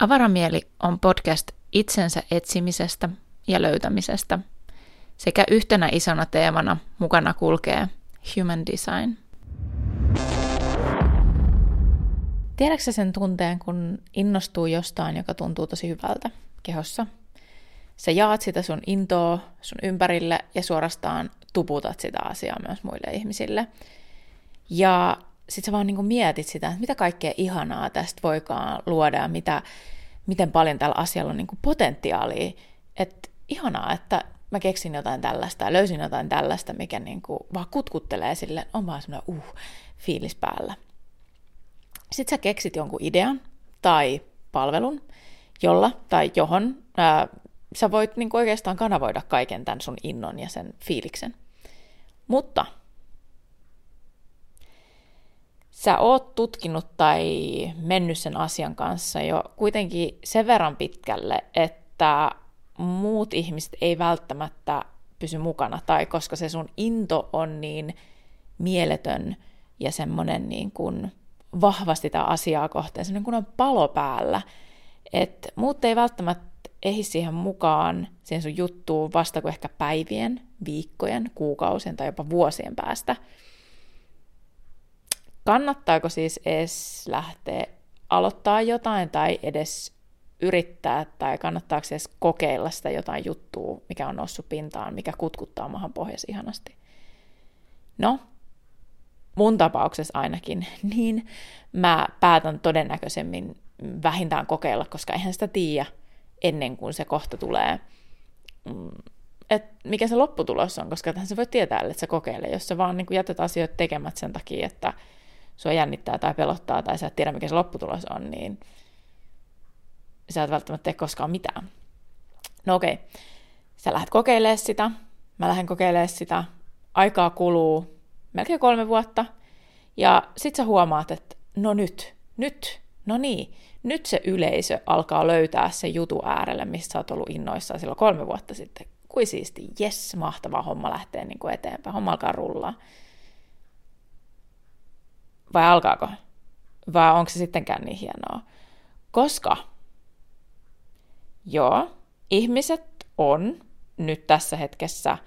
Avaramieli on podcast itsensä etsimisestä ja löytämisestä sekä yhtenä isona teemana mukana kulkee human design. Tiedätkö sen tunteen, kun innostuu jostain, joka tuntuu tosi hyvältä kehossa? Sä jaat sitä sun intoa sun ympärille ja suorastaan tuputat sitä asiaa myös muille ihmisille. Ja sit sä vaan niin mietit sitä, että mitä kaikkea ihanaa tästä voikaan luoda ja mitä, miten paljon tällä asialla on niin potentiaalia. Että ihanaa, että mä keksin jotain tällaista ja löysin jotain tällaista, mikä niin vaan kutkuttelee sille, on vaan semmoinen uh, fiilis päällä. Sitten sä keksit jonkun idean tai palvelun, jolla tai johon ää, sä voit niin oikeastaan kanavoida kaiken tämän sun innon ja sen fiiliksen. Mutta sä oot tutkinut tai mennyt sen asian kanssa jo kuitenkin sen verran pitkälle, että muut ihmiset ei välttämättä pysy mukana, tai koska se sun into on niin mieletön ja semmoinen niin kuin vahvasti tämä asiaa kohteen, semmoinen kun on palo päällä, että muut ei välttämättä ehdi siihen mukaan, siihen sun juttuun vasta kuin ehkä päivien, viikkojen, kuukausien tai jopa vuosien päästä – Kannattaako siis edes lähteä aloittaa jotain tai edes yrittää tai kannattaako edes kokeilla sitä jotain juttua, mikä on noussut pintaan, mikä kutkuttaa maahan pohjassa ihanasti? No, mun tapauksessa ainakin, niin mä päätän todennäköisemmin vähintään kokeilla, koska eihän sitä tiedä ennen kuin se kohta tulee, mm, että mikä se lopputulos on, koska tähän se voi tietää, että se kokeilee, jos sä vaan niin jätät asioita tekemät sen takia, että sua jännittää tai pelottaa tai sä et tiedä, mikä se lopputulos on, niin sä et välttämättä tee koskaan mitään. No okei, okay. sä lähdet kokeilemaan sitä, mä lähden kokeilemaan sitä, aikaa kuluu melkein kolme vuotta, ja sit sä huomaat, että no nyt, nyt, no niin, nyt se yleisö alkaa löytää se jutu äärelle, mistä sä oot ollut innoissaan silloin kolme vuotta sitten. Kui siisti, jes, mahtava homma lähtee niin kuin eteenpäin, homma alkaa rullaa vai alkaako? Vai onko se sittenkään niin hienoa? Koska, joo, ihmiset on nyt tässä hetkessä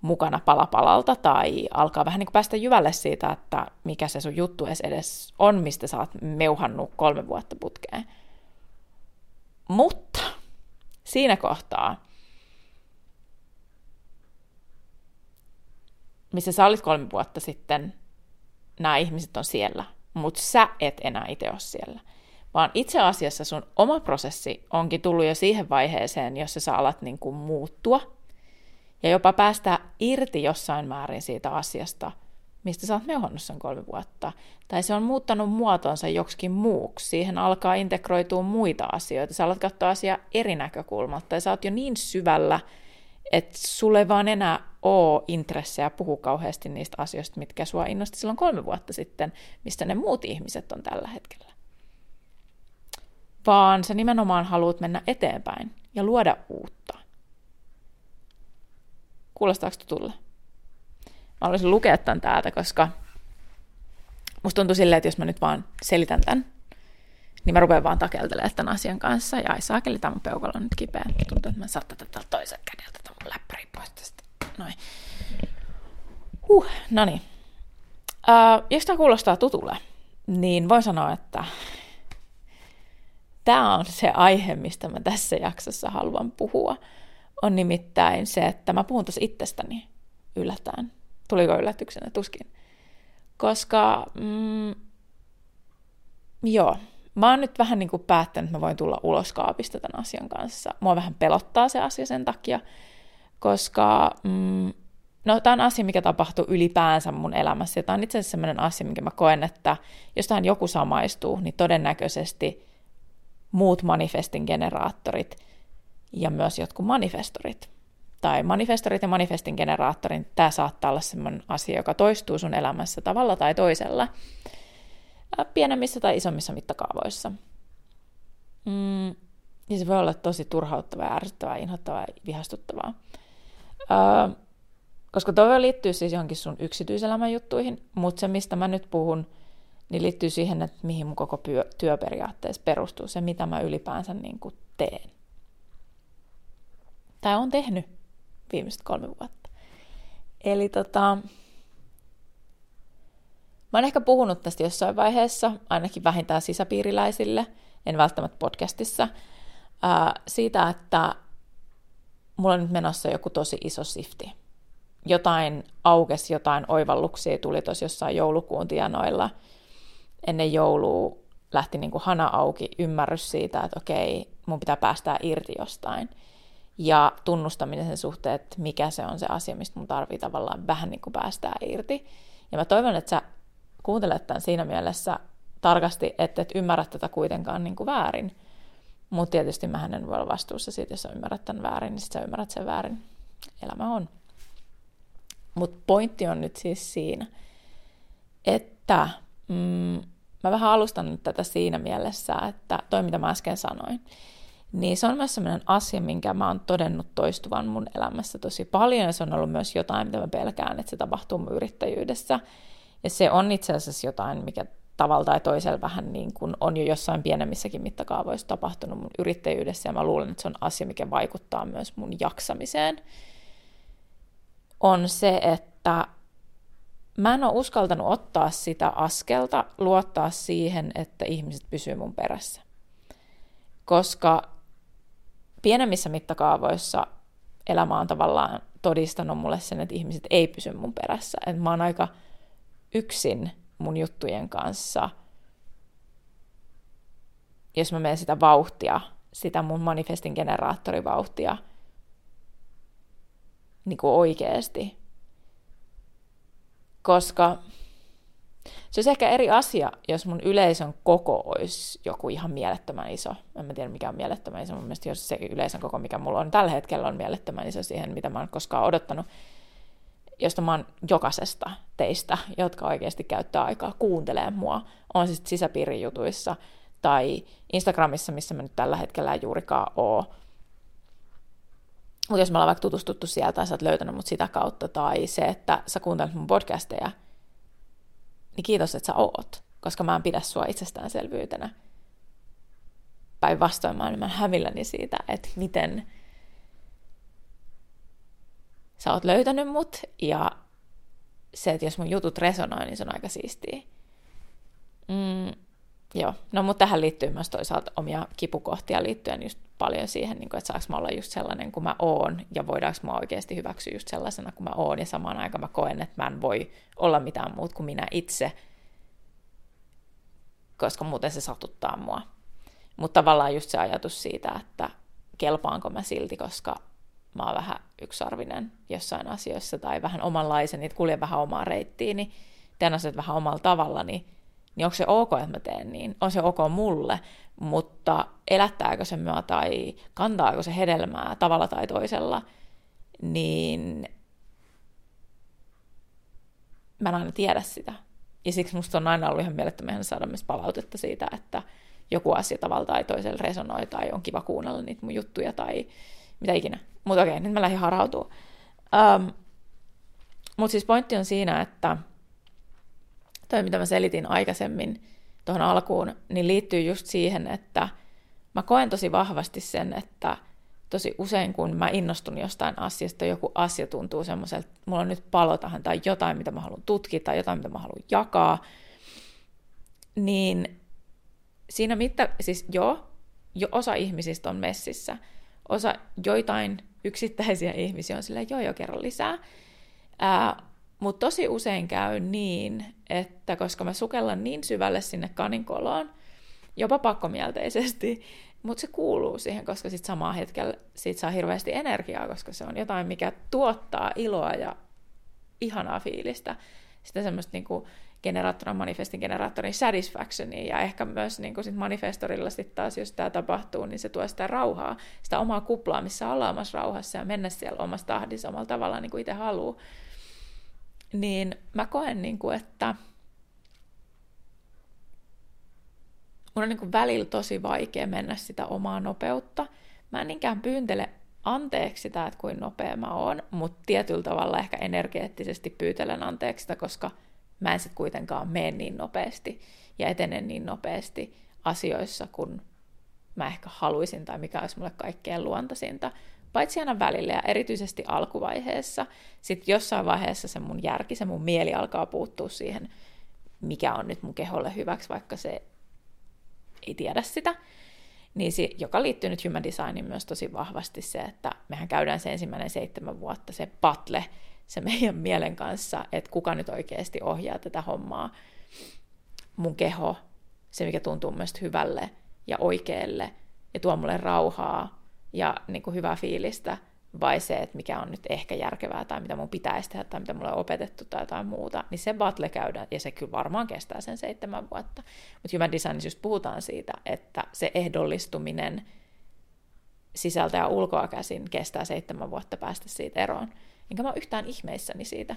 mukana palapalalta tai alkaa vähän niin kuin päästä jyvälle siitä, että mikä se sun juttu edes, on, mistä sä oot meuhannut kolme vuotta putkeen. Mutta siinä kohtaa, missä sä olit kolme vuotta sitten nämä ihmiset on siellä, mutta sä et enää itse ole siellä. Vaan itse asiassa sun oma prosessi onkin tullut jo siihen vaiheeseen, jossa sä alat niin kuin muuttua ja jopa päästä irti jossain määrin siitä asiasta, mistä sä oot neuhonnut sen kolme vuotta. Tai se on muuttanut muotonsa joksikin muuksi. Siihen alkaa integroitua muita asioita. Sä alat katsoa asiaa eri näkökulmalta. Tai sä oot jo niin syvällä, että sulle vaan enää ole intressejä puhua kauheasti niistä asioista, mitkä sua innosti silloin kolme vuotta sitten, mistä ne muut ihmiset on tällä hetkellä. Vaan sä nimenomaan haluat mennä eteenpäin ja luoda uutta. Kuulostaako tulla? Mä haluaisin lukea tämän täältä, koska musta tuntuu silleen, että jos mä nyt vaan selitän tämän, niin mä rupean vaan takeltelemaan tämän asian kanssa. Ja ai saakeli, tämä mun peukalo on nyt kipeä. Tuntuu, että mä saan tätä toisen kädeltä tämän mun läppärin pois tästä. Noin. Huh, no niin. Uh, jos tämä kuulostaa tutulle, niin voin sanoa, että tämä on se aihe, mistä mä tässä jaksossa haluan puhua. On nimittäin se, että mä puhun tuossa itsestäni yllättäen. Tuliko yllätyksenä? Tuskin. Koska, mm, joo, mä oon nyt vähän niin kuin päättänyt, että mä voin tulla ulos kaapista tämän asian kanssa. Mua vähän pelottaa se asia sen takia, koska mm, no, tämä on asia, mikä tapahtuu ylipäänsä mun elämässä. Tämä on itse asiassa sellainen asia, minkä mä koen, että jos tähän joku samaistuu, niin todennäköisesti muut manifestin generaattorit ja myös jotkut manifestorit tai manifestorit ja manifestin generaattorin, tämä saattaa olla sellainen asia, joka toistuu sun elämässä tavalla tai toisella pienemmissä tai isommissa mittakaavoissa. Mm, ja se voi olla tosi turhauttavaa, ärsyttävää, inhottavaa ja vihastuttavaa. Öö, koska toi liittyy siis johonkin sun yksityiselämän juttuihin, mutta se, mistä mä nyt puhun, niin liittyy siihen, että mihin mun koko työ, työperiaatteessa perustuu, se mitä mä ylipäänsä niin kuin teen. Tai on tehnyt viimeiset kolme vuotta. Eli tota, mä oon ehkä puhunut tästä jossain vaiheessa, ainakin vähintään sisäpiiriläisille, en välttämättä podcastissa, ää, siitä, että mulla on nyt menossa joku tosi iso sifti. Jotain aukesi, jotain oivalluksia tuli tuossa jossain joulukuun tienoilla. Ennen joulua lähti niin kuin hana auki ymmärrys siitä, että okei, mun pitää päästää irti jostain. Ja tunnustaminen sen suhteen, että mikä se on se asia, mistä mun tarvii tavallaan vähän niin kuin päästää irti. Ja mä toivon, että sä kuuntelet tämän siinä mielessä tarkasti, että et ymmärrä tätä kuitenkaan niin kuin väärin. Mutta tietysti mä en voi olla vastuussa siitä, jos sä ymmärrät tämän väärin, niin sit sä ymmärrät sen väärin. Elämä on. Mutta pointti on nyt siis siinä, että mm, mä vähän alustan nyt tätä siinä mielessä, että toi mitä mä äsken sanoin, niin se on myös sellainen asia, minkä mä oon todennut toistuvan mun elämässä tosi paljon, ja se on ollut myös jotain, mitä mä pelkään, että se tapahtuu mun yrittäjyydessä. Ja se on itse asiassa jotain, mikä tavalla tai toisella vähän niin kuin on jo jossain pienemmissäkin mittakaavoissa tapahtunut mun yrittäjyydessä, ja mä luulen, että se on asia, mikä vaikuttaa myös mun jaksamiseen, on se, että mä en ole uskaltanut ottaa sitä askelta, luottaa siihen, että ihmiset pysyvät mun perässä. Koska pienemmissä mittakaavoissa elämä on tavallaan todistanut mulle sen, että ihmiset ei pysy mun perässä. Että mä oon aika yksin mun juttujen kanssa, jos mä menen sitä vauhtia, sitä mun manifestin generaattorivauhtia, niin kuin oikeasti. Koska se olisi ehkä eri asia, jos mun yleisön koko olisi joku ihan mielettömän iso. En mä tiedä, mikä on mielettömän iso. Mun mielestä jos se yleisön koko, mikä mulla on tällä hetkellä, on mielettömän iso siihen, mitä mä oon koskaan odottanut josta mä oon jokaisesta teistä, jotka oikeasti käyttää aikaa kuuntelemaan mua, on siis sisäpiirijutuissa tai Instagramissa, missä mä nyt tällä hetkellä en juurikaan oo. Mutta jos me ollaan vaikka tutustuttu sieltä tai sä oot löytänyt mut sitä kautta, tai se, että sä kuuntelet mun podcasteja, niin kiitos, että sä oot, koska mä en pidä sua itsestäänselvyytenä. Päinvastoin mä oon hämilläni siitä, että miten sä oot löytänyt mut, ja se, että jos mun jutut resonoi, niin se on aika siistiä. Mm, joo, no mutta tähän liittyy myös toisaalta omia kipukohtia liittyen just paljon siihen, niin kuin, että saanko mä olla just sellainen kuin mä oon, ja voidaanko mä oikeasti hyväksyä just sellaisena kuin mä oon, ja samaan aikaan mä koen, että mä en voi olla mitään muut kuin minä itse, koska muuten se satuttaa mua. Mutta tavallaan just se ajatus siitä, että kelpaanko mä silti, koska mä oon vähän yksarvinen jossain asioissa tai vähän omanlaisen, niin kuljen vähän omaa reittiin, niin teen asiat vähän omalla tavalla, niin, niin onko se ok, että mä teen niin? On se ok mulle, mutta elättääkö se mua tai kantaako se hedelmää tavalla tai toisella, niin mä en aina tiedä sitä. Ja siksi musta on aina ollut ihan mielettömän saada myös palautetta siitä, että joku asia tavalla tai toisella resonoi tai on kiva kuunnella niitä mun juttuja tai mitä ikinä. Mutta okei, nyt mä lähdin harhautua. Um, Mutta siis pointti on siinä, että toi mitä mä selitin aikaisemmin tuohon alkuun, niin liittyy just siihen, että mä koen tosi vahvasti sen, että tosi usein kun mä innostun jostain asiasta, joku asia tuntuu semmoiselta, että mulla on nyt palo tähän tai jotain, mitä mä haluan tutkia tai jotain, mitä mä haluan jakaa, niin siinä mitta, siis joo, jo osa ihmisistä on messissä, osa joitain yksittäisiä ihmisiä on silleen, joo joo, kerro lisää. Mutta tosi usein käy niin, että koska mä sukellan niin syvälle sinne kaninkoloon, jopa pakkomielteisesti, mutta se kuuluu siihen, koska sitten samaa hetkellä siitä saa hirveästi energiaa, koska se on jotain, mikä tuottaa iloa ja ihanaa fiilistä. Sitä semmoista niinku generaattorin, manifestin generaattorin satisfactionia, ja ehkä myös niin kuin sit manifestorilla sit taas, jos tämä tapahtuu, niin se tuo sitä rauhaa, sitä omaa kuplaa, missä ollaan omassa rauhassa ja mennä siellä omassa tahdissa omalla tavallaan niin kuin itse haluaa. Niin mä koen, niin kuin, että mun on niin kuin välillä tosi vaikea mennä sitä omaa nopeutta. Mä en niinkään pyyntele anteeksi sitä, että kuin nopea mä oon, mutta tietyllä tavalla ehkä energeettisesti pyytelen anteeksi sitä, koska mä en sitten kuitenkaan mene niin nopeasti ja etene niin nopeasti asioissa, kun mä ehkä haluaisin tai mikä olisi mulle kaikkein luontaisinta, paitsi aina välillä ja erityisesti alkuvaiheessa. Sitten jossain vaiheessa se mun järki, se mun mieli alkaa puuttua siihen, mikä on nyt mun keholle hyväksi, vaikka se ei tiedä sitä. Niin se, joka liittyy nyt human designiin myös tosi vahvasti se, että mehän käydään se ensimmäinen seitsemän vuotta, se patle, se meidän mielen kanssa, että kuka nyt oikeasti ohjaa tätä hommaa. Mun keho, se mikä tuntuu myös hyvälle ja oikealle ja tuo mulle rauhaa ja niin kuin hyvää fiilistä, vai se, että mikä on nyt ehkä järkevää tai mitä mun pitäisi tehdä tai mitä mulle on opetettu tai jotain muuta, niin se battle käydään, ja se kyllä varmaan kestää sen seitsemän vuotta. Mutta Human Designissa just puhutaan siitä, että se ehdollistuminen sisältä ja ulkoa käsin kestää seitsemän vuotta päästä siitä eroon. Enkä mä ole yhtään ihmeissäni siitä.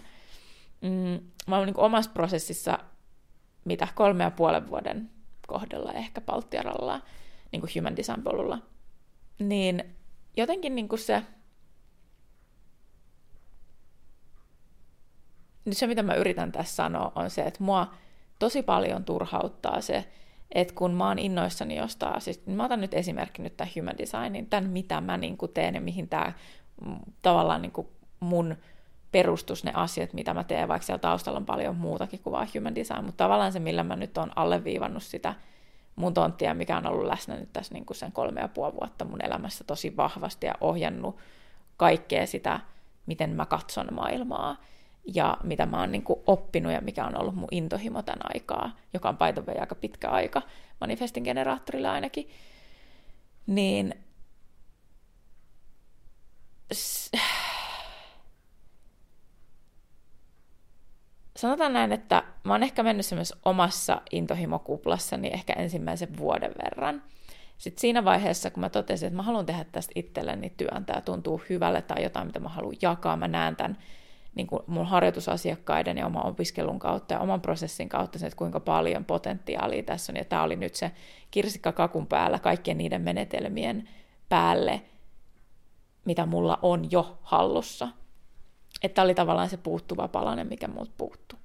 Mm, mä oon niin omassa prosessissa mitä kolme ja puolen vuoden kohdalla ehkä palttiaralla niin kuin human design polulla. Niin jotenkin niin kuin se nyt se, mitä mä yritän tässä sanoa, on se, että mua tosi paljon turhauttaa se, että kun mä oon innoissani jostain, siis mä otan nyt esimerkki nyt tämän human designin, tämän mitä mä niin kuin teen ja mihin tämä mm, tavallaan niin kuin mun perustus ne asiat, mitä mä teen, vaikka siellä taustalla on paljon muutakin kuin vaan human design, mutta tavallaan se, millä mä nyt oon alleviivannut sitä mun tonttia, mikä on ollut läsnä nyt tässä niin kuin sen kolme ja puoli vuotta mun elämässä tosi vahvasti ja ohjannut kaikkea sitä, miten mä katson maailmaa ja mitä mä oon niin kuin oppinut ja mikä on ollut mun intohimo tämän aikaa, joka on paitove aika pitkä aika manifestin generaattorilla ainakin, niin sanotaan näin, että mä oon ehkä mennyt myös omassa intohimokuplassani ehkä ensimmäisen vuoden verran. Sitten siinä vaiheessa, kun mä totesin, että mä haluan tehdä tästä itselleni työn, tämä tuntuu hyvälle tai jotain, mitä mä haluan jakaa, mä näen tämän niin kuin mun harjoitusasiakkaiden ja oman opiskelun kautta ja oman prosessin kautta että kuinka paljon potentiaalia tässä on. Ja tämä oli nyt se kirsikka kakun päällä kaikkien niiden menetelmien päälle, mitä mulla on jo hallussa. Että oli tavallaan se puuttuva palanen, mikä multa puuttuu.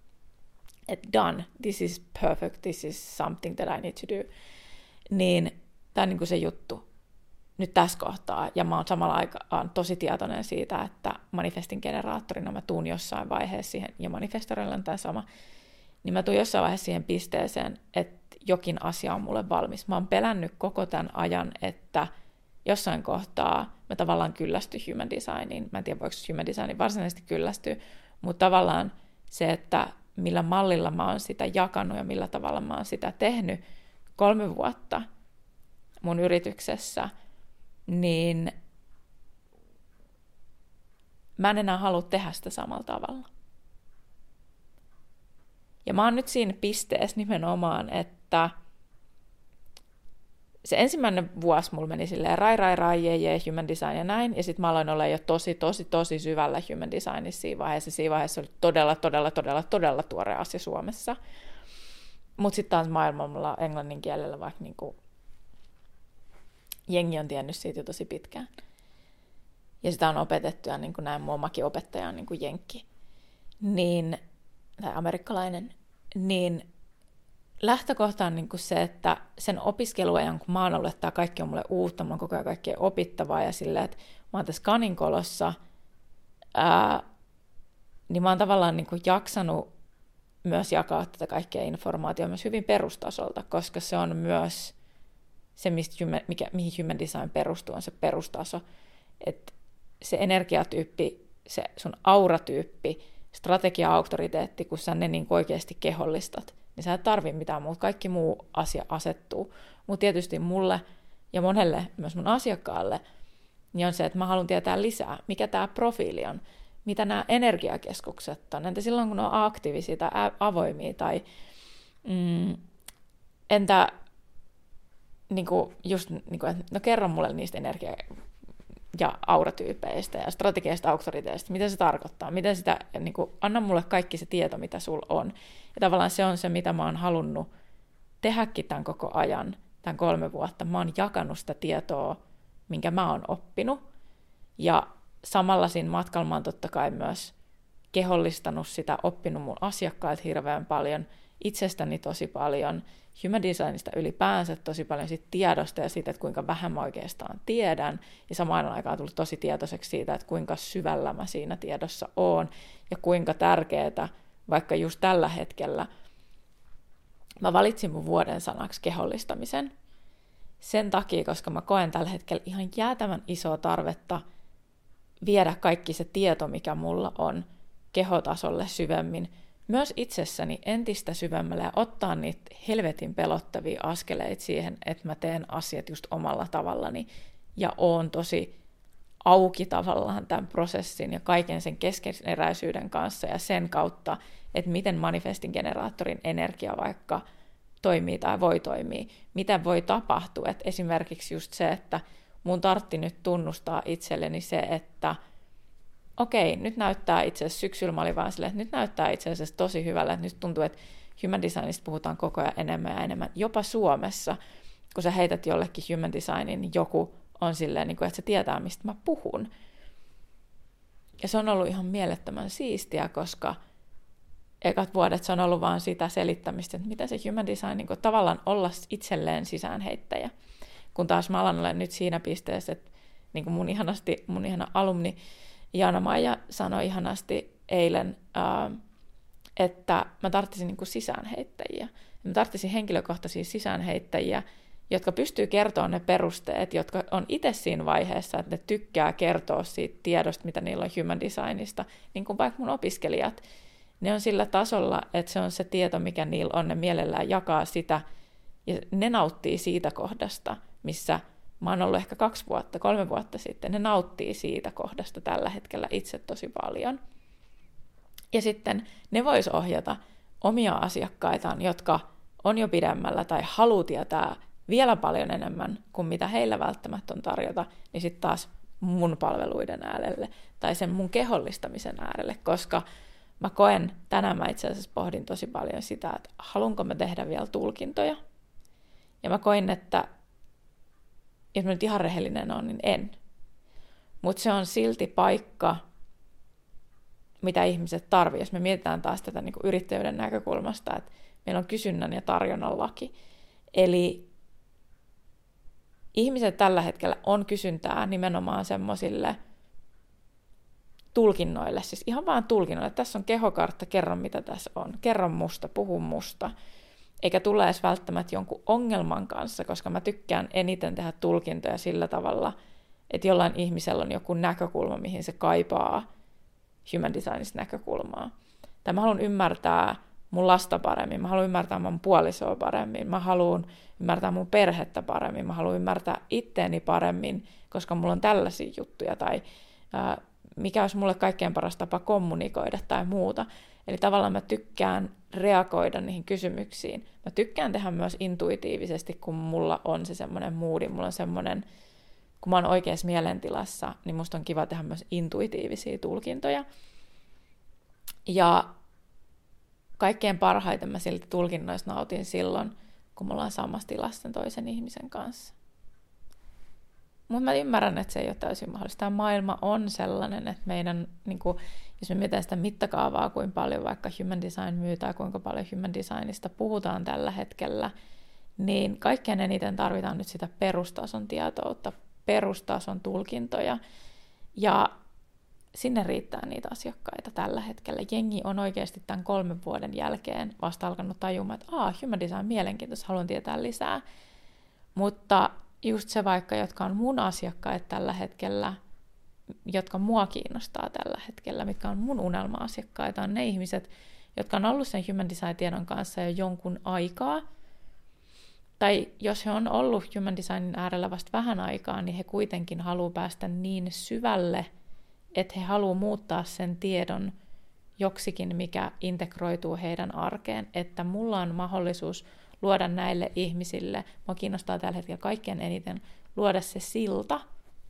Että done, this is perfect, this is something that I need to do. Niin tämä on niin kuin se juttu nyt tässä kohtaa, ja mä oon samalla aikaan tosi tietoinen siitä, että manifestin generaattorina mä tuun jossain vaiheessa siihen, ja manifestorilla on tämä sama, niin mä tuun jossain vaiheessa siihen pisteeseen, että jokin asia on mulle valmis. Mä oon pelännyt koko tämän ajan, että jossain kohtaa mä tavallaan kyllästy human designiin. Mä en tiedä, voiko human designin varsinaisesti kyllästyä, mutta tavallaan se, että millä mallilla mä oon sitä jakanut ja millä tavalla mä oon sitä tehnyt kolme vuotta mun yrityksessä – niin mä en enää halua tehdä sitä samalla tavalla. Ja mä oon nyt siinä pisteessä nimenomaan, että se ensimmäinen vuosi mulla meni silleen rai, rai, rai, jee, jee, human design ja näin, ja sitten mä aloin olla jo tosi, tosi, tosi syvällä human designissa siinä vaiheessa. Siinä vaiheessa oli todella, todella, todella, todella tuore asia Suomessa. Mutta sitten taas maailmalla englannin kielellä vaikka niinku jengi on tiennyt siitä jo tosi pitkään. Ja sitä on opetettu, ja niin kuin näin mun opettaja on niin kuin jenkki, niin, tai amerikkalainen, niin lähtökohta on niin kuin se, että sen opiskeluajan, kun mä oon ollut, että tämä kaikki on mulle uutta, mulla on koko ajan kaikkea opittavaa, ja silleen, että mä oon tässä kaninkolossa, ää, niin mä oon tavallaan niin kuin jaksanut myös jakaa tätä kaikkea informaatiota myös hyvin perustasolta, koska se on myös se, mistä mikä, mihin human design perustuu, on se perustaso. Että se energiatyyppi, se sun auratyyppi, strategia-auktoriteetti, kun sä ne niin oikeasti kehollistat, niin sä et tarvi mitään muuta, kaikki muu asia asettuu. Mutta tietysti mulle ja monelle, myös mun asiakkaalle, niin on se, että mä haluan tietää lisää, mikä tämä profiili on, mitä nämä energiakeskukset on, entä silloin kun ne on aktiivisia tai avoimia, tai mm, entä niin kuin, just, niin kuin, että no kerro mulle niistä energia- ja auratyypeistä ja strategiasta auktoriteista, mitä se tarkoittaa, miten sitä, niin kuin, anna mulle kaikki se tieto, mitä sulla on. Ja tavallaan se on se, mitä mä oon halunnut tehdäkin tämän koko ajan, tämän kolme vuotta. Mä oon jakanut sitä tietoa, minkä mä oon oppinut. Ja samalla siinä matkalla mä oon totta kai myös kehollistanut sitä, oppinut mun asiakkaat hirveän paljon, itsestäni tosi paljon, human designista ylipäänsä tosi paljon sit tiedosta ja siitä, että kuinka vähän mä oikeastaan tiedän, ja samaan aikaan tullut tosi tietoiseksi siitä, että kuinka syvällä mä siinä tiedossa oon, ja kuinka tärkeää, vaikka just tällä hetkellä, mä valitsin mun vuoden sanaksi kehollistamisen, sen takia, koska mä koen tällä hetkellä ihan jäätävän isoa tarvetta viedä kaikki se tieto, mikä mulla on, kehotasolle syvemmin, myös itsessäni entistä syvemmälle ja ottaa niitä helvetin pelottavia askeleita siihen, että mä teen asiat just omalla tavallani ja oon tosi auki tavallaan tämän prosessin ja kaiken sen keskeneräisyyden kanssa ja sen kautta, että miten manifestin generaattorin energia vaikka toimii tai voi toimia, mitä voi tapahtua. että esimerkiksi just se, että mun tartti nyt tunnustaa itselleni se, että – okei, nyt näyttää itse asiassa, syksyllä mä olin vaan silleen, että nyt näyttää itse asiassa tosi hyvälle, että nyt tuntuu, että human designista puhutaan koko ajan enemmän ja enemmän, jopa Suomessa, kun sä heität jollekin human designin, niin joku on silleen, niin kuin, että se tietää, mistä mä puhun. Ja se on ollut ihan mielettömän siistiä, koska ekat vuodet se on ollut vaan sitä selittämistä, että mitä se human design, niin kuin, tavallaan olla itselleen sisäänheittäjä. Kun taas mä alan olla nyt siinä pisteessä, että niin kuin mun ihanasti, mun ihana alumni Jaana-Maija sanoi ihanasti eilen, että mä tarttisin niin sisäänheittäjiä. Mä tarttisin henkilökohtaisia sisäänheittäjiä, jotka pystyy kertoa ne perusteet, jotka on itse siinä vaiheessa, että ne tykkää kertoa siitä tiedosta, mitä niillä on human designista, niin kuin vaikka mun opiskelijat, ne on sillä tasolla, että se on se tieto, mikä niillä on, ne mielellään jakaa sitä, ja ne nauttii siitä kohdasta, missä mä oon ollut ehkä kaksi vuotta, kolme vuotta sitten, ne nauttii siitä kohdasta tällä hetkellä itse tosi paljon. Ja sitten ne vois ohjata omia asiakkaitaan, jotka on jo pidemmällä tai haluaa tietää vielä paljon enemmän kuin mitä heillä välttämättä on tarjota, niin sitten taas mun palveluiden äärelle tai sen mun kehollistamisen äärelle, koska mä koen, tänään mä itse asiassa pohdin tosi paljon sitä, että haluanko mä tehdä vielä tulkintoja. Ja mä koin, että jos mä nyt ihan rehellinen on, niin en. Mutta se on silti paikka, mitä ihmiset tarvitsevat. Jos me mietitään taas tätä niin kuin yrittäjyyden näkökulmasta, että meillä on kysynnän ja tarjonnan laki. Eli ihmiset tällä hetkellä on kysyntää nimenomaan semmoisille tulkinnoille, siis ihan vaan tulkinnoille. Tässä on kehokartta, kerro mitä tässä on, kerro musta, puhu musta eikä tule edes välttämättä jonkun ongelman kanssa, koska mä tykkään eniten tehdä tulkintoja sillä tavalla, että jollain ihmisellä on joku näkökulma, mihin se kaipaa human designista näkökulmaa. Tai mä haluan ymmärtää mun lasta paremmin, mä haluan ymmärtää mun puolisoa paremmin, mä haluan ymmärtää mun perhettä paremmin, mä haluan ymmärtää itteeni paremmin, koska mulla on tällaisia juttuja, tai ää, mikä olisi mulle kaikkein paras tapa kommunikoida tai muuta. Eli tavallaan mä tykkään reagoida niihin kysymyksiin. Mä tykkään tehdä myös intuitiivisesti, kun mulla on se semmoinen moodi, mulla on semmoinen, kun mä oon oikeassa mielentilassa, niin musta on kiva tehdä myös intuitiivisia tulkintoja. Ja kaikkein parhaiten mä silti tulkinnoista nautin silloin, kun mulla on samassa tilassa toisen ihmisen kanssa. Mutta mä ymmärrän, että se ei ole täysin mahdollista. Tämä maailma on sellainen, että meidän, niin kuin, jos me mietitään sitä mittakaavaa, kuinka paljon vaikka human design myy tai kuinka paljon human designista puhutaan tällä hetkellä, niin kaikkein eniten tarvitaan nyt sitä perustason tietoutta, perustason tulkintoja. Ja sinne riittää niitä asiakkaita tällä hetkellä. Jengi on oikeasti tämän kolmen vuoden jälkeen vasta alkanut tajumaan, että Aa, human design mielenkiintoista, haluan tietää lisää. Mutta just se vaikka, jotka on mun asiakkaat tällä hetkellä, jotka mua kiinnostaa tällä hetkellä, mitkä on mun unelma-asiakkaita, on ne ihmiset, jotka on ollut sen Human Design-tiedon kanssa jo jonkun aikaa, tai jos he on ollut Human Designin äärellä vasta vähän aikaa, niin he kuitenkin haluaa päästä niin syvälle, että he haluaa muuttaa sen tiedon joksikin, mikä integroituu heidän arkeen, että mulla on mahdollisuus luoda näille ihmisille, mua kiinnostaa tällä hetkellä kaikkein eniten luoda se silta,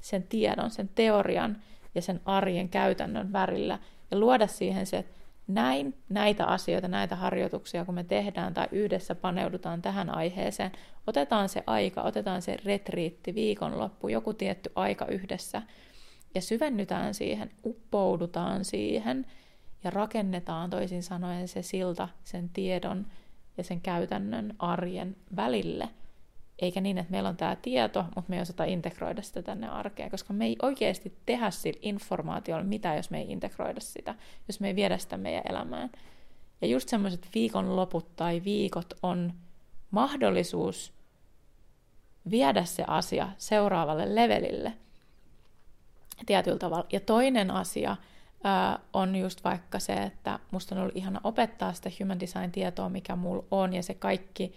sen tiedon, sen teorian ja sen arjen käytännön värillä. Ja luoda siihen se, että näin näitä asioita, näitä harjoituksia, kun me tehdään tai yhdessä paneudutaan tähän aiheeseen, otetaan se aika, otetaan se retriitti, viikonloppu, joku tietty aika yhdessä ja syvennytään siihen, uppoudutaan siihen ja rakennetaan toisin sanoen se silta sen tiedon ja sen käytännön arjen välille. Eikä niin, että meillä on tämä tieto, mutta me ei osata integroida sitä tänne arkeen, koska me ei oikeasti tehdä sillä informaatiolla mitään, jos me ei integroida sitä, jos me ei viedä sitä meidän elämään. Ja just semmoiset viikonloput tai viikot on mahdollisuus viedä se asia seuraavalle levelille tietyllä tavalla. Ja toinen asia on just vaikka se, että musta on ollut ihana opettaa sitä human design-tietoa, mikä mulla on, ja se kaikki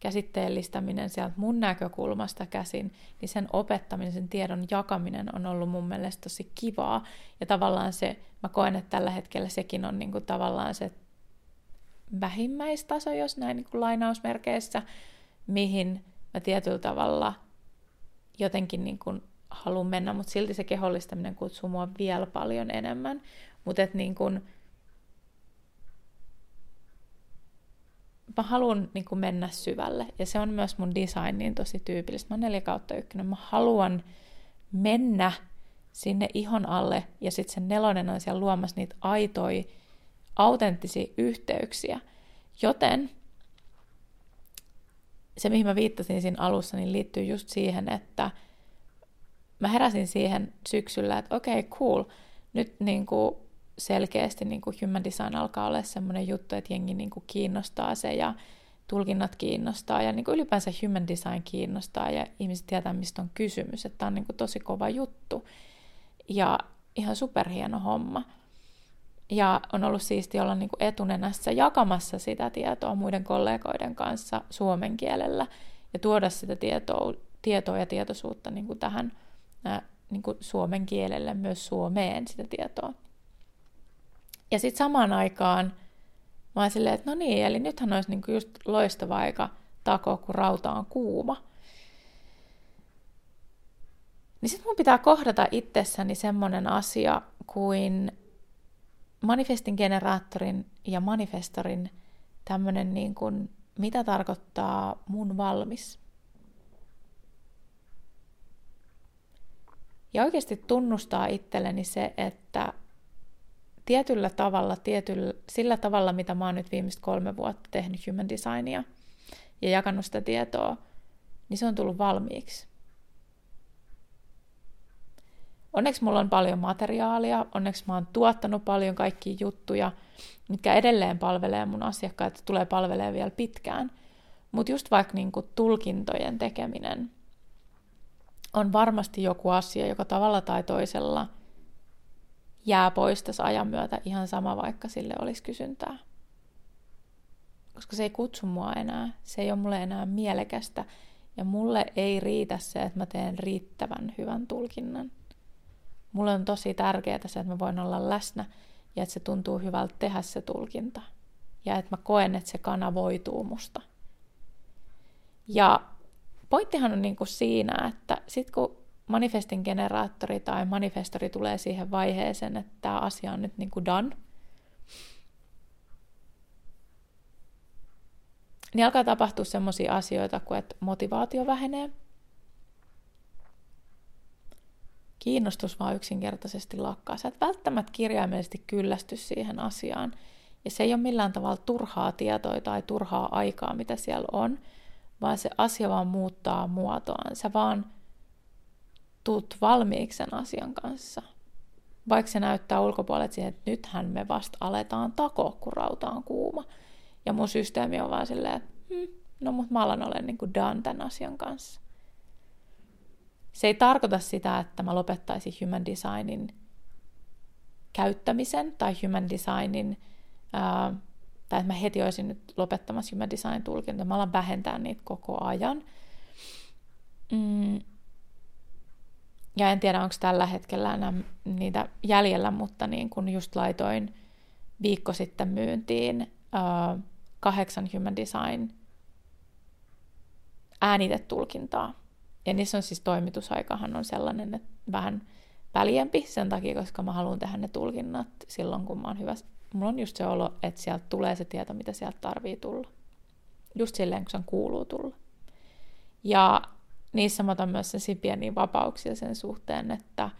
käsitteellistäminen sieltä mun näkökulmasta käsin, niin sen opettaminen, sen tiedon jakaminen on ollut mun mielestä tosi kivaa. Ja tavallaan se, mä koen, että tällä hetkellä sekin on niin kuin tavallaan se vähimmäistaso, jos näin niin kuin lainausmerkeissä, mihin mä tietyllä tavalla jotenkin niin kuin haluan mennä, mutta silti se kehollistaminen kutsuu mua vielä paljon enemmän. Mutta et niin kuin, mä haluan niin kuin mennä syvälle, ja se on myös mun designiin tosi tyypillistä. Mä oon 4 kautta ykkönen, mä haluan mennä sinne ihon alle, ja sitten sen nelonen on siellä luomassa niitä aitoja, autenttisia yhteyksiä. Joten se, mihin mä viittasin siinä alussa, niin liittyy just siihen, että mä heräsin siihen syksyllä, että okei, okay, cool, nyt niin kuin selkeästi niin kuin human design alkaa olla semmoinen juttu, että jengi niin kuin kiinnostaa se ja tulkinnat kiinnostaa ja niin kuin ylipäänsä human design kiinnostaa ja ihmiset tietää, mistä on kysymys, että tämä on niin kuin tosi kova juttu ja ihan superhieno homma. Ja on ollut siisti olla niin kuin etunenässä jakamassa sitä tietoa muiden kollegoiden kanssa suomen kielellä ja tuoda sitä tietoa, tietoa ja tietoisuutta niin kuin tähän niin kuin suomen kielelle, myös Suomeen sitä tietoa. Ja sitten samaan aikaan mä oon silleen, että no niin, eli nythän olisi niin kuin just loistava aika takoa, kun rauta on kuuma. Niin sitten mun pitää kohdata itsessäni semmoinen asia kuin manifestin generaattorin ja manifestorin tämmöinen niin kuin, mitä tarkoittaa mun valmis. Ja oikeasti tunnustaa itselleni se, että tietyllä tavalla, tietyllä, sillä tavalla, mitä mä oon nyt viimeiset kolme vuotta tehnyt human designia ja jakanut sitä tietoa, niin se on tullut valmiiksi. Onneksi mulla on paljon materiaalia, onneksi mä oon tuottanut paljon kaikkia juttuja, mitkä edelleen palvelee mun asiakkaita, tulee palvelee vielä pitkään. Mutta just vaikka niinku tulkintojen tekeminen on varmasti joku asia, joka tavalla tai toisella jää pois tässä ajan myötä ihan sama, vaikka sille olisi kysyntää. Koska se ei kutsu mua enää, se ei ole mulle enää mielekästä, ja mulle ei riitä se, että mä teen riittävän hyvän tulkinnan. Mulle on tosi tärkeää se, että mä voin olla läsnä ja että se tuntuu hyvältä tehdä se tulkinta. Ja että mä koen, että se kanavoituu musta. Ja pointtihan on niin kuin siinä, että sit kun manifestin generaattori tai manifestori tulee siihen vaiheeseen, että tämä asia on nyt niin kuin done, niin alkaa tapahtua sellaisia asioita kuin, että motivaatio vähenee – kiinnostus vaan yksinkertaisesti lakkaa. Sä et välttämättä kirjaimellisesti kyllästy siihen asiaan. Ja se ei ole millään tavalla turhaa tietoa tai turhaa aikaa, mitä siellä on, vaan se asia vaan muuttaa muotoaan. Sä vaan tuut valmiiksi sen asian kanssa. Vaikka se näyttää ulkopuolelle siihen, että nythän me vasta aletaan takoa, kun rauta on kuuma. Ja mun systeemi on vaan silleen, että hm, no mut mä alan olen niin done tämän asian kanssa. Se ei tarkoita sitä, että mä lopettaisin human designin käyttämisen tai human designin, ää, tai että mä heti olisin nyt lopettamassa human design tulkinta. Mä alan vähentää niitä koko ajan. Mm. Ja en tiedä, onko tällä hetkellä enää niitä jäljellä, mutta niin kun just laitoin viikko sitten myyntiin ää, kahdeksan human design äänitetulkintaa ja niissä on siis toimitusaikahan on sellainen, että vähän väljempi sen takia, koska mä haluan tehdä ne tulkinnat silloin, kun mä oon hyvä. Mulla on just se olo, että sieltä tulee se tieto, mitä sieltä tarvii tulla. Just silleen, kun sen kuuluu tulla. Ja niissä mä otan myös sen pieniä vapauksia sen suhteen, että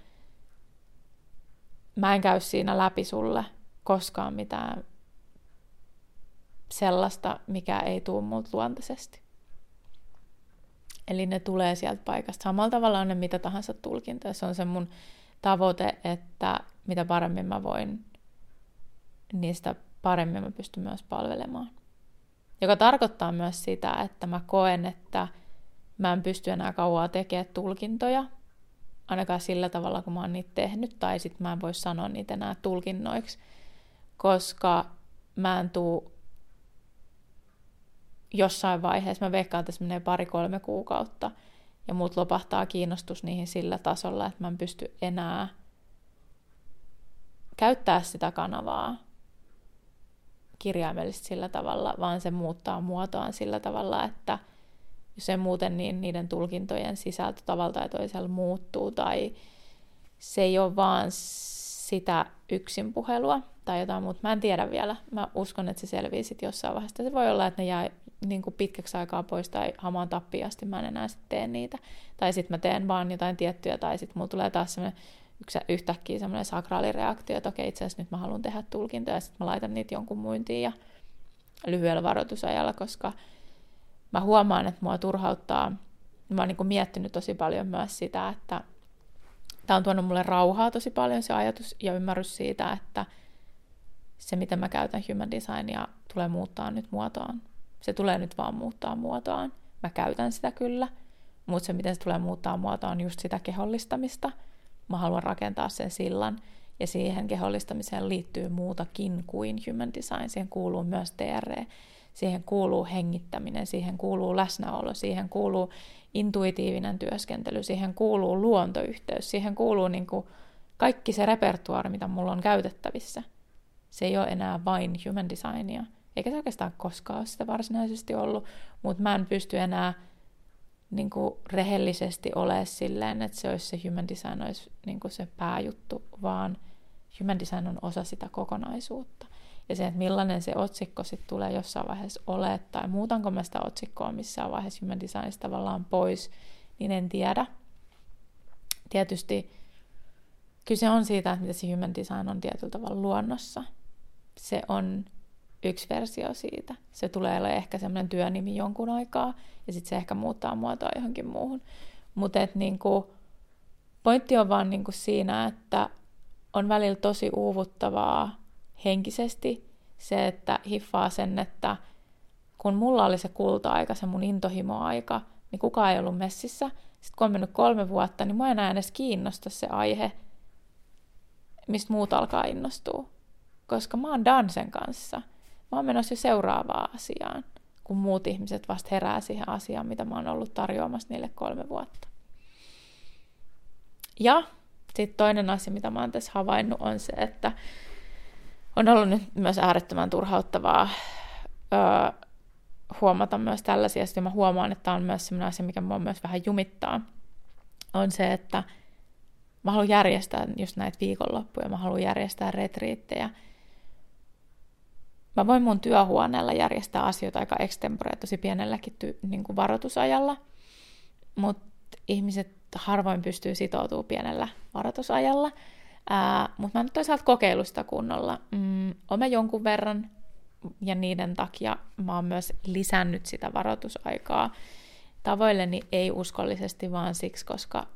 mä en käy siinä läpi sulle koskaan mitään sellaista, mikä ei tule multa luontaisesti. Eli ne tulee sieltä paikasta. Samalla tavalla on ne mitä tahansa tulkintoja. Se on se mun tavoite, että mitä paremmin mä voin, niistä paremmin mä pystyn myös palvelemaan. Joka tarkoittaa myös sitä, että mä koen, että mä en pysty enää kauaa tekemään tulkintoja, ainakaan sillä tavalla, kun mä oon niitä tehnyt, tai sitten mä en voi sanoa niitä enää tulkinnoiksi, koska mä en tuu jossain vaiheessa, mä veikkaan, että menee pari-kolme kuukautta, ja muut lopahtaa kiinnostus niihin sillä tasolla, että mä en pysty enää käyttää sitä kanavaa kirjaimellisesti sillä tavalla, vaan se muuttaa muotoaan sillä tavalla, että jos se muuten, niin niiden tulkintojen sisältö tavalla tai toisella muuttuu, tai se ei ole vaan sitä yksin puhelua tai jotain muuta. Mä en tiedä vielä. Mä uskon, että se selvii sitten jossain vaiheessa. Se voi olla, että ne jää niin kuin pitkäksi aikaa pois tai hamaan tappiasti mä en enää sitten tee niitä. Tai sitten mä teen vaan jotain tiettyjä, tai sitten mulla tulee taas semmoinen yksi, yhtäkkiä semmoinen sakraalireaktio, että okei, itse asiassa nyt mä haluan tehdä tulkintoja, ja sitten mä laitan niitä jonkun muintiin ja lyhyellä varoitusajalla, koska mä huomaan, että mua turhauttaa, mä oon niin kuin miettinyt tosi paljon myös sitä, että tämä on tuonut mulle rauhaa tosi paljon se ajatus ja ymmärrys siitä, että se, mitä mä käytän human designia, tulee muuttaa nyt muotoaan. Se tulee nyt vaan muuttaa muotoaan. Mä käytän sitä kyllä, mutta se, miten se tulee muuttaa muotoaan, on just sitä kehollistamista. Mä haluan rakentaa sen sillan, ja siihen kehollistamiseen liittyy muutakin kuin human design. Siihen kuuluu myös TRE, siihen kuuluu hengittäminen, siihen kuuluu läsnäolo, siihen kuuluu intuitiivinen työskentely, siihen kuuluu luontoyhteys, siihen kuuluu niin kuin kaikki se repertuaari, mitä mulla on käytettävissä. Se ei ole enää vain human designia, eikä se oikeastaan koskaan ole sitä varsinaisesti ollut, mutta mä en pysty enää niin kuin rehellisesti olemaan silleen, että se olisi se human design olisi niin kuin se pääjuttu, vaan human design on osa sitä kokonaisuutta. Ja se, että millainen se otsikko sitten tulee jossain vaiheessa ole, tai muutanko mä sitä otsikkoa missään vaiheessa human designista tavallaan pois, niin en tiedä. Tietysti kyse on siitä, että mitä se human design on tietyllä tavalla luonnossa. Se on yksi versio siitä. Se tulee olemaan ehkä semmoinen työnimi jonkun aikaa, ja sitten se ehkä muuttaa muotoa johonkin muuhun. Mutta niinku, pointti on vaan niinku siinä, että on välillä tosi uuvuttavaa henkisesti se, että hiffaa sen, että kun mulla oli se kulta-aika, se mun intohimo-aika, niin kukaan ei ollut messissä. Sitten kun on mennyt kolme vuotta, niin mua enää edes kiinnosta se aihe, mistä muut alkaa innostua. Koska mä oon dansen kanssa. Mä oon menossa jo seuraavaan asiaan, kun muut ihmiset vasta herää siihen asiaan, mitä mä oon ollut tarjoamassa niille kolme vuotta. Ja sitten toinen asia, mitä mä oon tässä havainnut, on se, että on ollut nyt myös äärettömän turhauttavaa öö, huomata myös tällaisia, ja mä huomaan, että tämä on myös sellainen asia, mikä mua myös vähän jumittaa, on se, että mä haluan järjestää just näitä viikonloppuja, mä haluan järjestää retriittejä. Mä voin mun työhuoneella järjestää asioita aika extempore, tosi pienelläkin ty- niin kuin varoitusajalla, mutta ihmiset harvoin pystyy sitoutumaan pienellä varoitusajalla. Mutta mä en toisaalta kokeillut sitä kunnolla. Mm, olen jonkun verran, ja niiden takia mä oon myös lisännyt sitä varoitusaikaa tavoilleni ei uskollisesti, vaan siksi, koska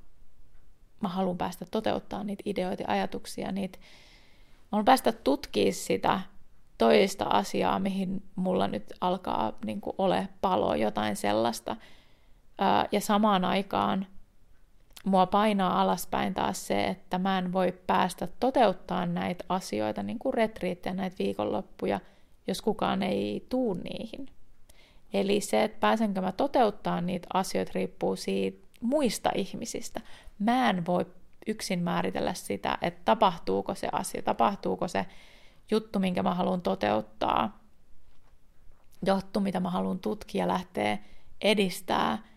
mä haluan päästä toteuttaa niitä ideoita ja ajatuksia. Niitä, mä haluan päästä tutkimaan sitä toista asiaa, mihin mulla nyt alkaa niin ole palo, jotain sellaista. ja samaan aikaan mua painaa alaspäin taas se, että mä en voi päästä toteuttaa näitä asioita, niin kuin retriittejä, näitä viikonloppuja, jos kukaan ei tuu niihin. Eli se, että pääsenkö mä toteuttaa niitä asioita, riippuu siitä muista ihmisistä. Mä en voi yksin määritellä sitä, että tapahtuuko se asia, tapahtuuko se juttu, minkä mä haluan toteuttaa, juttu, mitä mä haluan tutkia, lähteä edistää –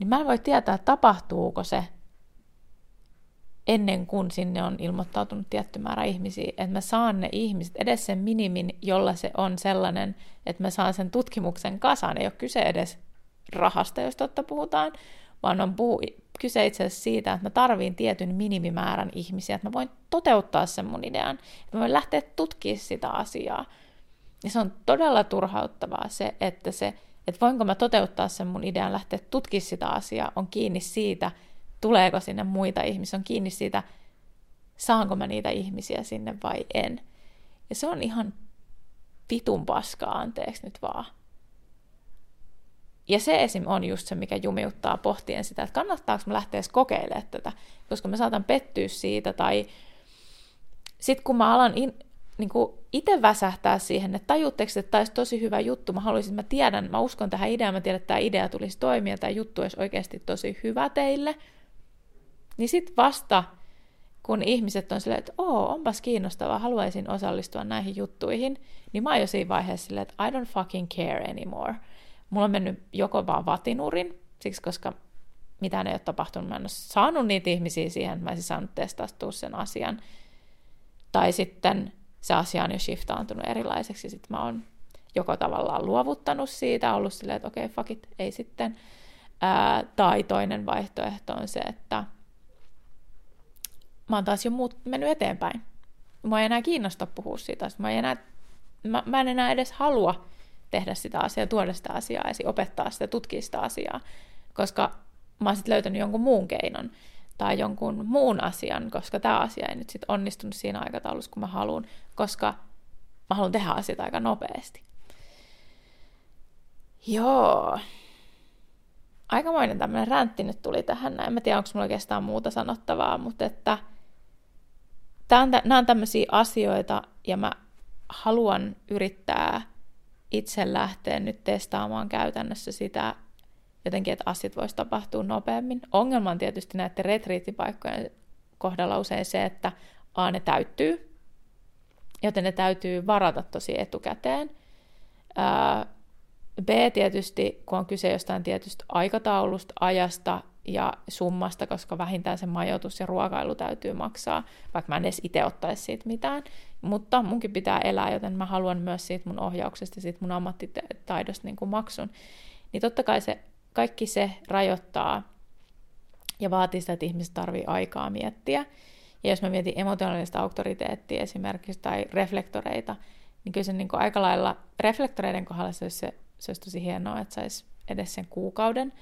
niin mä en voi tietää, tapahtuuko se ennen kuin sinne on ilmoittautunut tietty määrä ihmisiä, että mä saan ne ihmiset, edes sen minimin, jolla se on sellainen, että mä saan sen tutkimuksen kasaan. Ei ole kyse edes rahasta, jos totta puhutaan, vaan on puhu, kyse itse asiassa siitä, että mä tarviin tietyn minimimäärän ihmisiä, että mä voin toteuttaa sen mun idean, että mä voin lähteä tutkimaan sitä asiaa. Ja se on todella turhauttavaa se, että se, että voinko mä toteuttaa sen mun idean, lähteä tutkimaan sitä asiaa, on kiinni siitä, tuleeko sinne muita ihmisiä, on kiinni siitä, saanko mä niitä ihmisiä sinne vai en. Ja se on ihan vitun paskaa, anteeksi nyt vaan. Ja se esim. on just se, mikä jumiuttaa pohtien sitä, että kannattaako mä lähteä kokeilemaan tätä, koska mä saatan pettyä siitä, tai sitten kun mä alan in, niin itse väsähtää siihen, että tajutteko, että tämä olisi tosi hyvä juttu, mä haluaisin, mä tiedän, mä uskon tähän ideaan, mä tiedän, että tämä idea tulisi toimia, tämä juttu olisi oikeasti tosi hyvä teille, niin sitten vasta, kun ihmiset on silleen, että oo, onpas kiinnostavaa, haluaisin osallistua näihin juttuihin, niin mä oon jo siinä vaiheessa silleen, että I don't fucking care anymore – mulla on mennyt joko vaan vatinurin, siksi koska mitään ei ole tapahtunut, mä en ole saanut niitä ihmisiä siihen, mä olisin saanut testattua sen asian. Tai sitten se asia on jo shiftaantunut erilaiseksi, sitten mä oon joko tavallaan luovuttanut siitä, ollut silleen, että okei, okay, fuck it, ei sitten. Ää, tai toinen vaihtoehto on se, että mä oon taas jo muut, mennyt eteenpäin. Mä ei enää kiinnosta puhua siitä, mä, en enää, mä, mä en enää edes halua tehdä sitä asiaa, tuoda sitä asiaa esiin, opettaa sitä, tutkia sitä asiaa, koska mä oon sitten löytänyt jonkun muun keinon tai jonkun muun asian, koska tämä asia ei nyt sitten onnistunut siinä aikataulussa, kun mä haluan, koska mä haluan tehdä asioita aika nopeasti. Joo. Aikamoinen tämmöinen räntti nyt tuli tähän. En mä tiedä, onko mulla oikeastaan muuta sanottavaa, mutta että nämä on tämmöisiä asioita, ja mä haluan yrittää itse lähteä nyt testaamaan käytännössä sitä jotenkin, että asiat voisi tapahtua nopeammin. Ongelma on tietysti näiden retriittipaikkojen kohdalla usein se, että A, ne täyttyy, joten ne täytyy varata tosi etukäteen. B, tietysti, kun on kyse jostain tietystä aikataulusta, ajasta ja summasta, koska vähintään se majoitus ja ruokailu täytyy maksaa, vaikka mä en edes itse ottaisi siitä mitään. Mutta munkin pitää elää, joten mä haluan myös siitä mun ohjauksesta ja siitä mun ammattitaidosta niin kuin maksun. Niin totta kai se, kaikki se rajoittaa ja vaatii sitä, että ihmiset tarvii aikaa miettiä. Ja jos mä mietin emotionaalista auktoriteettia esimerkiksi tai reflektoreita, niin kyllä se niin kuin aika lailla reflektoreiden kohdalla se olisi, se, se olisi tosi hienoa, että saisi edes sen kuukauden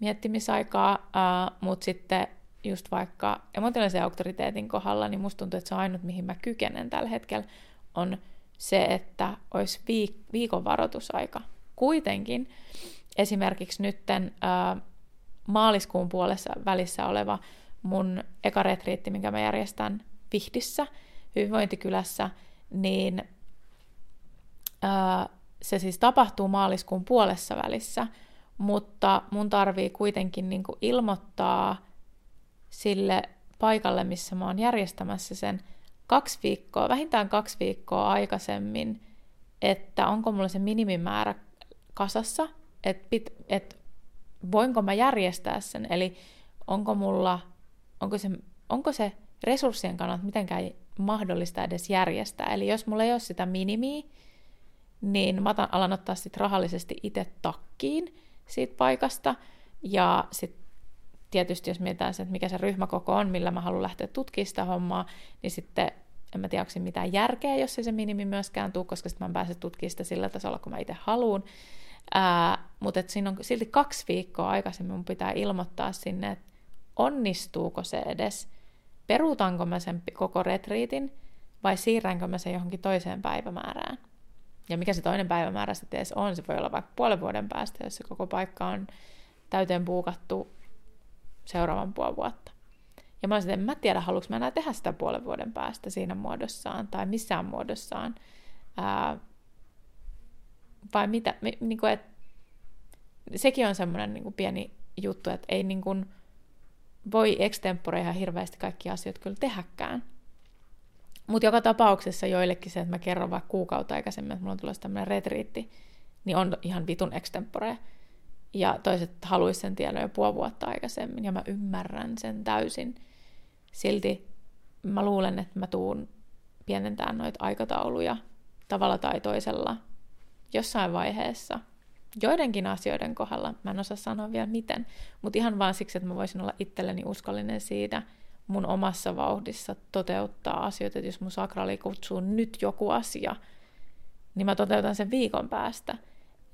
miettimisaikaa, uh, mutta sitten just vaikka emotionaalisen auktoriteetin kohdalla, niin musta tuntuu, että se on ainut, mihin mä kykenen tällä hetkellä, on se, että olisi viik- viikon varoitusaika. Kuitenkin esimerkiksi nytten uh, maaliskuun puolessa välissä oleva mun eka retriitti, minkä mä järjestän Vihdissä, hyvinvointikylässä, niin uh, se siis tapahtuu maaliskuun puolessa välissä, mutta mun tarvii kuitenkin niin ilmoittaa sille paikalle, missä mä oon järjestämässä sen kaksi viikkoa, vähintään kaksi viikkoa aikaisemmin, että onko mulla se minimimäärä kasassa, että pit, et voinko mä järjestää sen, eli onko mulla, onko se, onko se resurssien kannalta mitenkään mahdollista edes järjestää. Eli jos mulla ei ole sitä minimiä, niin mä alan ottaa sitten rahallisesti itse takkiin, siitä paikasta. Ja sitten tietysti jos mietitään se, että mikä se ryhmäkoko on, millä mä haluan lähteä tutkimaan sitä hommaa, niin sitten en mä tiedä, onko se mitään järkeä, jos ei se minimi myöskään tule, koska sitten mä en pääse tutkimaan sitä sillä tasolla, kun mä itse haluan. mutta siinä on silti kaksi viikkoa aikaisemmin mun pitää ilmoittaa sinne, että onnistuuko se edes, peruutanko mä sen koko retriitin vai siirränkö mä sen johonkin toiseen päivämäärään. Ja mikä se toinen päivämäärä sitten edes on, se voi olla vaikka puolen vuoden päästä, jos se koko paikka on täyteen puukattu seuraavan puoli vuotta. Ja mä olisin, että en mä tiedä, haluanko mä enää tehdä sitä puolen vuoden päästä siinä muodossaan tai missään muodossaan. Ää, vai mitä, niin kuin, että sekin on semmoinen niin pieni juttu, että ei niin kuin, voi extempore ihan hirveästi kaikki asiat kyllä tehäkään. Mutta joka tapauksessa joillekin se, että mä kerron vaikka kuukautta aikaisemmin, että mulla on tulossa tämmöinen retriitti, niin on ihan vitun extempore. Ja toiset haluaisivat sen tiedon jo puoli vuotta aikaisemmin, ja mä ymmärrän sen täysin. Silti mä luulen, että mä tuun pienentämään noita aikatauluja tavalla tai toisella jossain vaiheessa, joidenkin asioiden kohdalla, mä en osaa sanoa vielä miten, mutta ihan vaan siksi, että mä voisin olla itselleni uskollinen siitä mun omassa vauhdissa toteuttaa asioita, että jos mun sakrali kutsuu nyt joku asia, niin mä toteutan sen viikon päästä,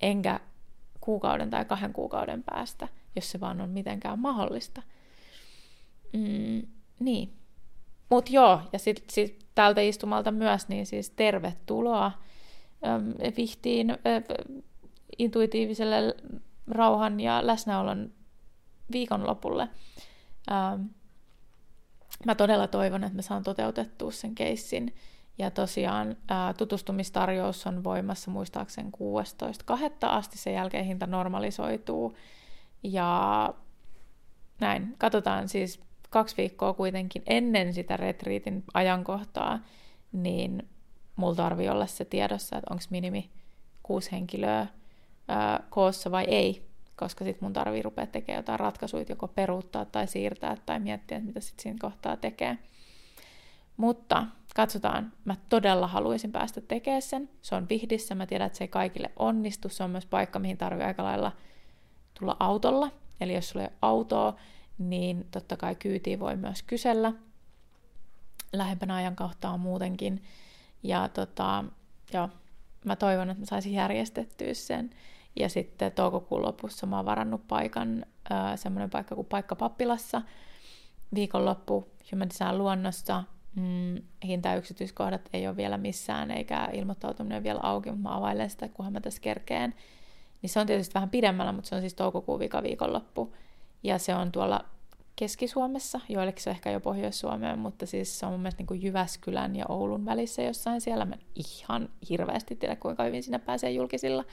enkä kuukauden tai kahden kuukauden päästä, jos se vaan on mitenkään mahdollista. Mm, niin. Mutta joo, ja sitten sit tältä istumalta myös, niin siis tervetuloa äm, Vihtiin äh, intuitiiviselle rauhan ja läsnäolon viikonlopulle. Ähm, mä todella toivon, että mä saan toteutettua sen keissin. Ja tosiaan tutustumistarjous on voimassa muistaakseni 16.2. asti, sen jälkeen hinta normalisoituu. Ja näin, katsotaan siis kaksi viikkoa kuitenkin ennen sitä retriitin ajankohtaa, niin mulla tarvii olla se tiedossa, että onko minimi kuusi henkilöä ää, koossa vai ei, koska sitten mun tarvii rupea tekemään jotain ratkaisuja, joko peruuttaa tai siirtää tai miettiä, mitä sitten siinä kohtaa tekee. Mutta katsotaan, mä todella haluaisin päästä tekemään sen. Se on vihdissä, mä tiedän, että se ei kaikille onnistu. Se on myös paikka, mihin tarvii aika lailla tulla autolla. Eli jos sulla ei ole autoa, niin totta kai kyytiin voi myös kysellä. Lähempänä ajankohtaa muutenkin. Ja tota, joo, mä toivon, että mä saisin järjestettyä sen. Ja sitten toukokuun lopussa mä oon varannut paikan, semmoinen paikka kuin Paikka Pappilassa, viikonloppu Human Design luonnossa. Mm, hinta yksityiskohdat ei ole vielä missään, eikä ilmoittautuminen vielä auki, mutta mä availen sitä, kunhan mä tässä kerkeen. Niin se on tietysti vähän pidemmällä, mutta se on siis toukokuun vika viikonloppu. Ja se on tuolla Keski-Suomessa, joillekin se ehkä jo Pohjois-Suomeen, mutta siis se on mun mielestä niin kuin Jyväskylän ja Oulun välissä jossain siellä. Mä ihan hirveästi tiedä, kuinka hyvin sinne pääsee julkisilla.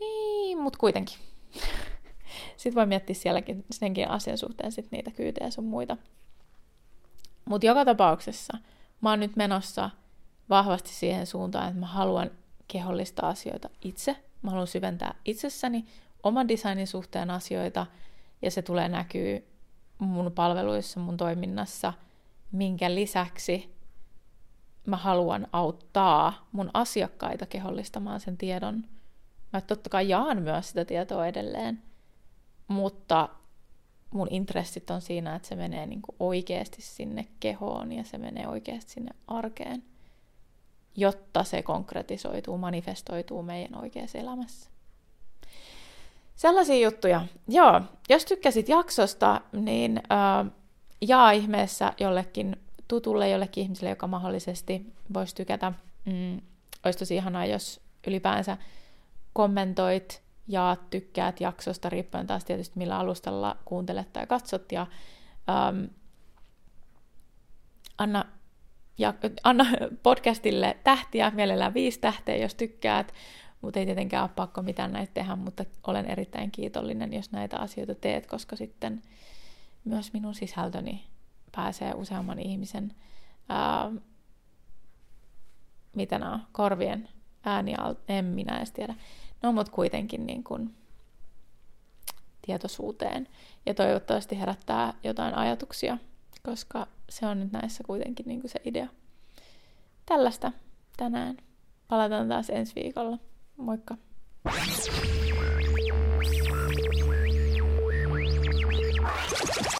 Niin, mutta kuitenkin. sitten voi miettiä sielläkin senkin asian suhteen sit niitä kyytejä sun muita. Mutta joka tapauksessa mä oon nyt menossa vahvasti siihen suuntaan, että mä haluan kehollistaa asioita itse. Mä haluan syventää itsessäni oman designin suhteen asioita, ja se tulee näkyy mun palveluissa, mun toiminnassa, minkä lisäksi mä haluan auttaa mun asiakkaita kehollistamaan sen tiedon Mä totta kai jaan myös sitä tietoa edelleen, mutta mun intressit on siinä, että se menee niin kuin oikeasti sinne kehoon ja se menee oikeasti sinne arkeen, jotta se konkretisoituu, manifestoituu meidän oikeassa elämässä. Sellaisia juttuja. Joo, jos tykkäsit jaksosta, niin äh, jaa ihmeessä jollekin tutulle, jollekin ihmiselle, joka mahdollisesti voisi tykätä. Mm, olisi tosi ihanaa, jos ylipäänsä kommentoit, ja tykkäät jaksosta, riippuen taas tietysti millä alustalla kuuntelet tai katsot, ja ähm, anna, ja, anna podcastille tähtiä, mielellään viisi tähteä, jos tykkäät, mutta ei tietenkään ole pakko mitään näitä tehdä, mutta olen erittäin kiitollinen, jos näitä asioita teet, koska sitten myös minun sisältöni pääsee useamman ihmisen ää, mitä nämä korvien ääni, en minä edes tiedä, No, mutta kuitenkin niin kuin tietoisuuteen. Ja toivottavasti herättää jotain ajatuksia, koska se on nyt näissä kuitenkin niin kuin se idea. Tällaista tänään. Palataan taas ensi viikolla. Moikka!